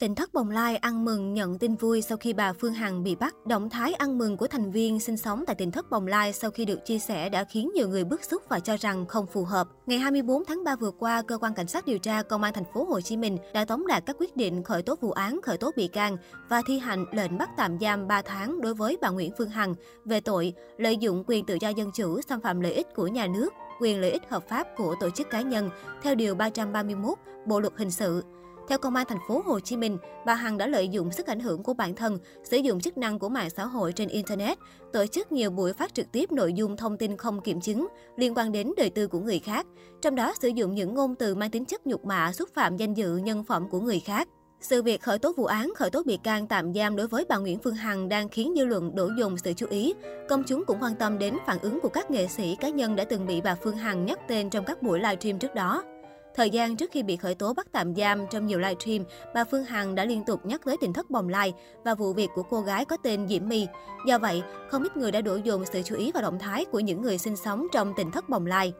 Tỉnh thất Bồng Lai ăn mừng nhận tin vui sau khi bà Phương Hằng bị bắt. Động thái ăn mừng của thành viên sinh sống tại tỉnh thất Bồng Lai sau khi được chia sẻ đã khiến nhiều người bức xúc và cho rằng không phù hợp. Ngày 24 tháng 3 vừa qua, cơ quan cảnh sát điều tra công an thành phố Hồ Chí Minh đã tống đạt các quyết định khởi tố vụ án, khởi tố bị can và thi hành lệnh bắt tạm giam 3 tháng đối với bà Nguyễn Phương Hằng về tội lợi dụng quyền tự do dân chủ, xâm phạm lợi ích của nhà nước, quyền lợi ích hợp pháp của tổ chức cá nhân theo điều 331 Bộ luật hình sự. Theo công an thành phố Hồ Chí Minh, bà Hằng đã lợi dụng sức ảnh hưởng của bản thân, sử dụng chức năng của mạng xã hội trên internet, tổ chức nhiều buổi phát trực tiếp nội dung thông tin không kiểm chứng liên quan đến đời tư của người khác, trong đó sử dụng những ngôn từ mang tính chất nhục mạ, xúc phạm danh dự nhân phẩm của người khác. Sự việc khởi tố vụ án, khởi tố bị can tạm giam đối với bà Nguyễn Phương Hằng đang khiến dư luận đổ dồn sự chú ý. Công chúng cũng quan tâm đến phản ứng của các nghệ sĩ cá nhân đã từng bị bà Phương Hằng nhắc tên trong các buổi livestream trước đó. Thời gian trước khi bị khởi tố bắt tạm giam trong nhiều livestream, bà Phương Hằng đã liên tục nhắc tới tình thất bồng lai và vụ việc của cô gái có tên Diễm My. Do vậy, không ít người đã đổ dồn sự chú ý vào động thái của những người sinh sống trong tình thất bồng lai.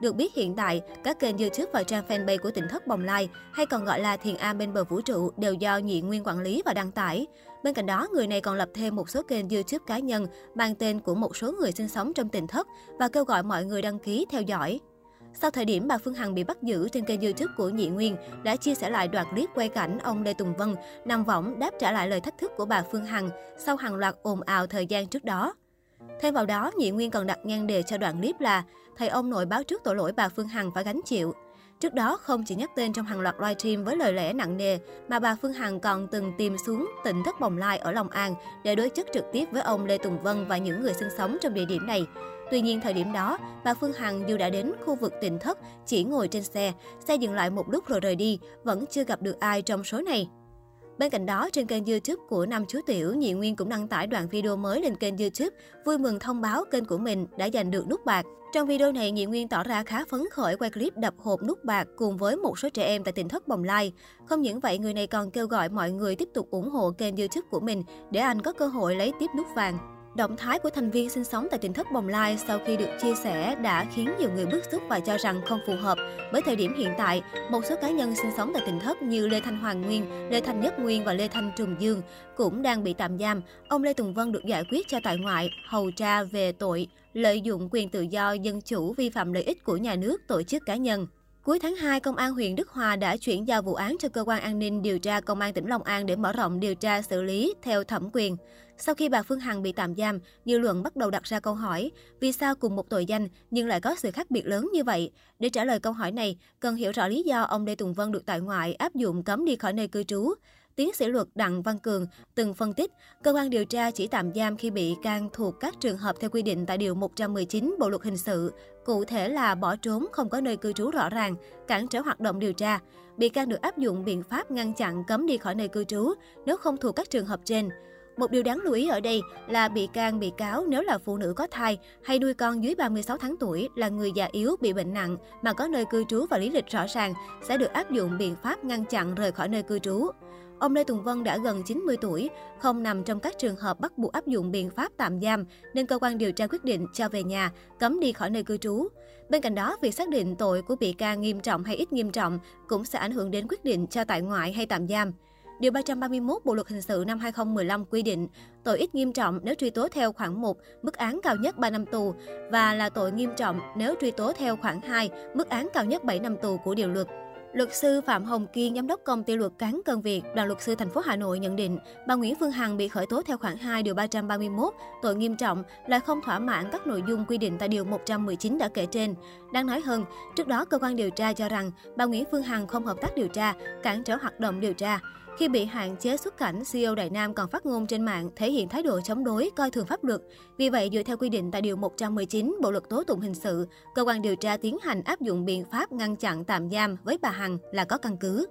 Được biết hiện tại, các kênh YouTube và trang fanpage của tỉnh thất Bồng Lai, hay còn gọi là Thiền Am bên bờ vũ trụ, đều do Nhị Nguyên quản lý và đăng tải. Bên cạnh đó, người này còn lập thêm một số kênh YouTube cá nhân mang tên của một số người sinh sống trong tỉnh thất và kêu gọi mọi người đăng ký theo dõi. Sau thời điểm bà Phương Hằng bị bắt giữ trên kênh YouTube của Nhị Nguyên, đã chia sẻ lại đoạn clip quay cảnh ông Lê Tùng Vân nằm võng đáp trả lại lời thách thức của bà Phương Hằng sau hàng loạt ồn ào thời gian trước đó. Thêm vào đó, Nhị Nguyên còn đặt nhan đề cho đoạn clip là thầy ông nội báo trước tội lỗi bà Phương Hằng phải gánh chịu. Trước đó, không chỉ nhắc tên trong hàng loạt livestream với lời lẽ nặng nề, mà bà Phương Hằng còn từng tìm xuống tỉnh thất Bồng Lai ở Long An để đối chất trực tiếp với ông Lê Tùng Vân và những người sinh sống trong địa điểm này. Tuy nhiên, thời điểm đó, bà Phương Hằng dù đã đến khu vực tỉnh thất, chỉ ngồi trên xe, xe dừng lại một lúc rồi rời đi, vẫn chưa gặp được ai trong số này. Bên cạnh đó, trên kênh YouTube của Nam Chú Tiểu, Nhị Nguyên cũng đăng tải đoạn video mới lên kênh YouTube, vui mừng thông báo kênh của mình đã giành được nút bạc. Trong video này, Nhị Nguyên tỏ ra khá phấn khởi quay clip đập hộp nút bạc cùng với một số trẻ em tại tỉnh thất Bồng Lai. Không những vậy, người này còn kêu gọi mọi người tiếp tục ủng hộ kênh YouTube của mình để anh có cơ hội lấy tiếp nút vàng. Động thái của thành viên sinh sống tại tỉnh thất Bồng Lai sau khi được chia sẻ đã khiến nhiều người bức xúc và cho rằng không phù hợp. Bởi thời điểm hiện tại, một số cá nhân sinh sống tại tỉnh thất như Lê Thanh Hoàng Nguyên, Lê Thanh Nhất Nguyên và Lê Thanh Trùng Dương cũng đang bị tạm giam. Ông Lê Tùng Vân được giải quyết cho tại ngoại, hầu tra về tội lợi dụng quyền tự do dân chủ vi phạm lợi ích của nhà nước, tổ chức cá nhân. Cuối tháng 2, Công an huyện Đức Hòa đã chuyển giao vụ án cho Cơ quan An ninh điều tra Công an tỉnh Long An để mở rộng điều tra xử lý theo thẩm quyền. Sau khi bà Phương Hằng bị tạm giam, dư luận bắt đầu đặt ra câu hỏi, vì sao cùng một tội danh nhưng lại có sự khác biệt lớn như vậy? Để trả lời câu hỏi này, cần hiểu rõ lý do ông Lê Tùng Vân được tại ngoại áp dụng cấm đi khỏi nơi cư trú. Tiến sĩ luật Đặng Văn Cường từng phân tích, cơ quan điều tra chỉ tạm giam khi bị can thuộc các trường hợp theo quy định tại Điều 119 Bộ Luật Hình sự, cụ thể là bỏ trốn không có nơi cư trú rõ ràng, cản trở hoạt động điều tra. Bị can được áp dụng biện pháp ngăn chặn cấm đi khỏi nơi cư trú nếu không thuộc các trường hợp trên. Một điều đáng lưu ý ở đây là bị can bị cáo nếu là phụ nữ có thai hay nuôi con dưới 36 tháng tuổi là người già yếu bị bệnh nặng mà có nơi cư trú và lý lịch rõ ràng sẽ được áp dụng biện pháp ngăn chặn rời khỏi nơi cư trú. Ông Lê Tùng Vân đã gần 90 tuổi, không nằm trong các trường hợp bắt buộc áp dụng biện pháp tạm giam, nên cơ quan điều tra quyết định cho về nhà, cấm đi khỏi nơi cư trú. Bên cạnh đó, việc xác định tội của bị can nghiêm trọng hay ít nghiêm trọng cũng sẽ ảnh hưởng đến quyết định cho tại ngoại hay tạm giam. Điều 331 Bộ luật hình sự năm 2015 quy định, tội ít nghiêm trọng nếu truy tố theo khoản 1, mức án cao nhất 3 năm tù và là tội nghiêm trọng nếu truy tố theo khoản 2, mức án cao nhất 7 năm tù của điều luật. Luật sư Phạm Hồng Kiên, giám đốc công ty luật cán Cân Việt, đoàn luật sư thành phố Hà Nội nhận định, bà Nguyễn Phương Hằng bị khởi tố theo khoản 2 điều 331, tội nghiêm trọng là không thỏa mãn các nội dung quy định tại điều 119 đã kể trên. Đáng nói hơn, trước đó cơ quan điều tra cho rằng bà Nguyễn Phương Hằng không hợp tác điều tra, cản trở hoạt động điều tra. Khi bị hạn chế xuất cảnh, CEO Đại Nam còn phát ngôn trên mạng thể hiện thái độ chống đối, coi thường pháp luật. Vì vậy, dựa theo quy định tại Điều 119 Bộ Luật Tố Tụng Hình sự, cơ quan điều tra tiến hành áp dụng biện pháp ngăn chặn tạm giam với bà Hằng là có căn cứ.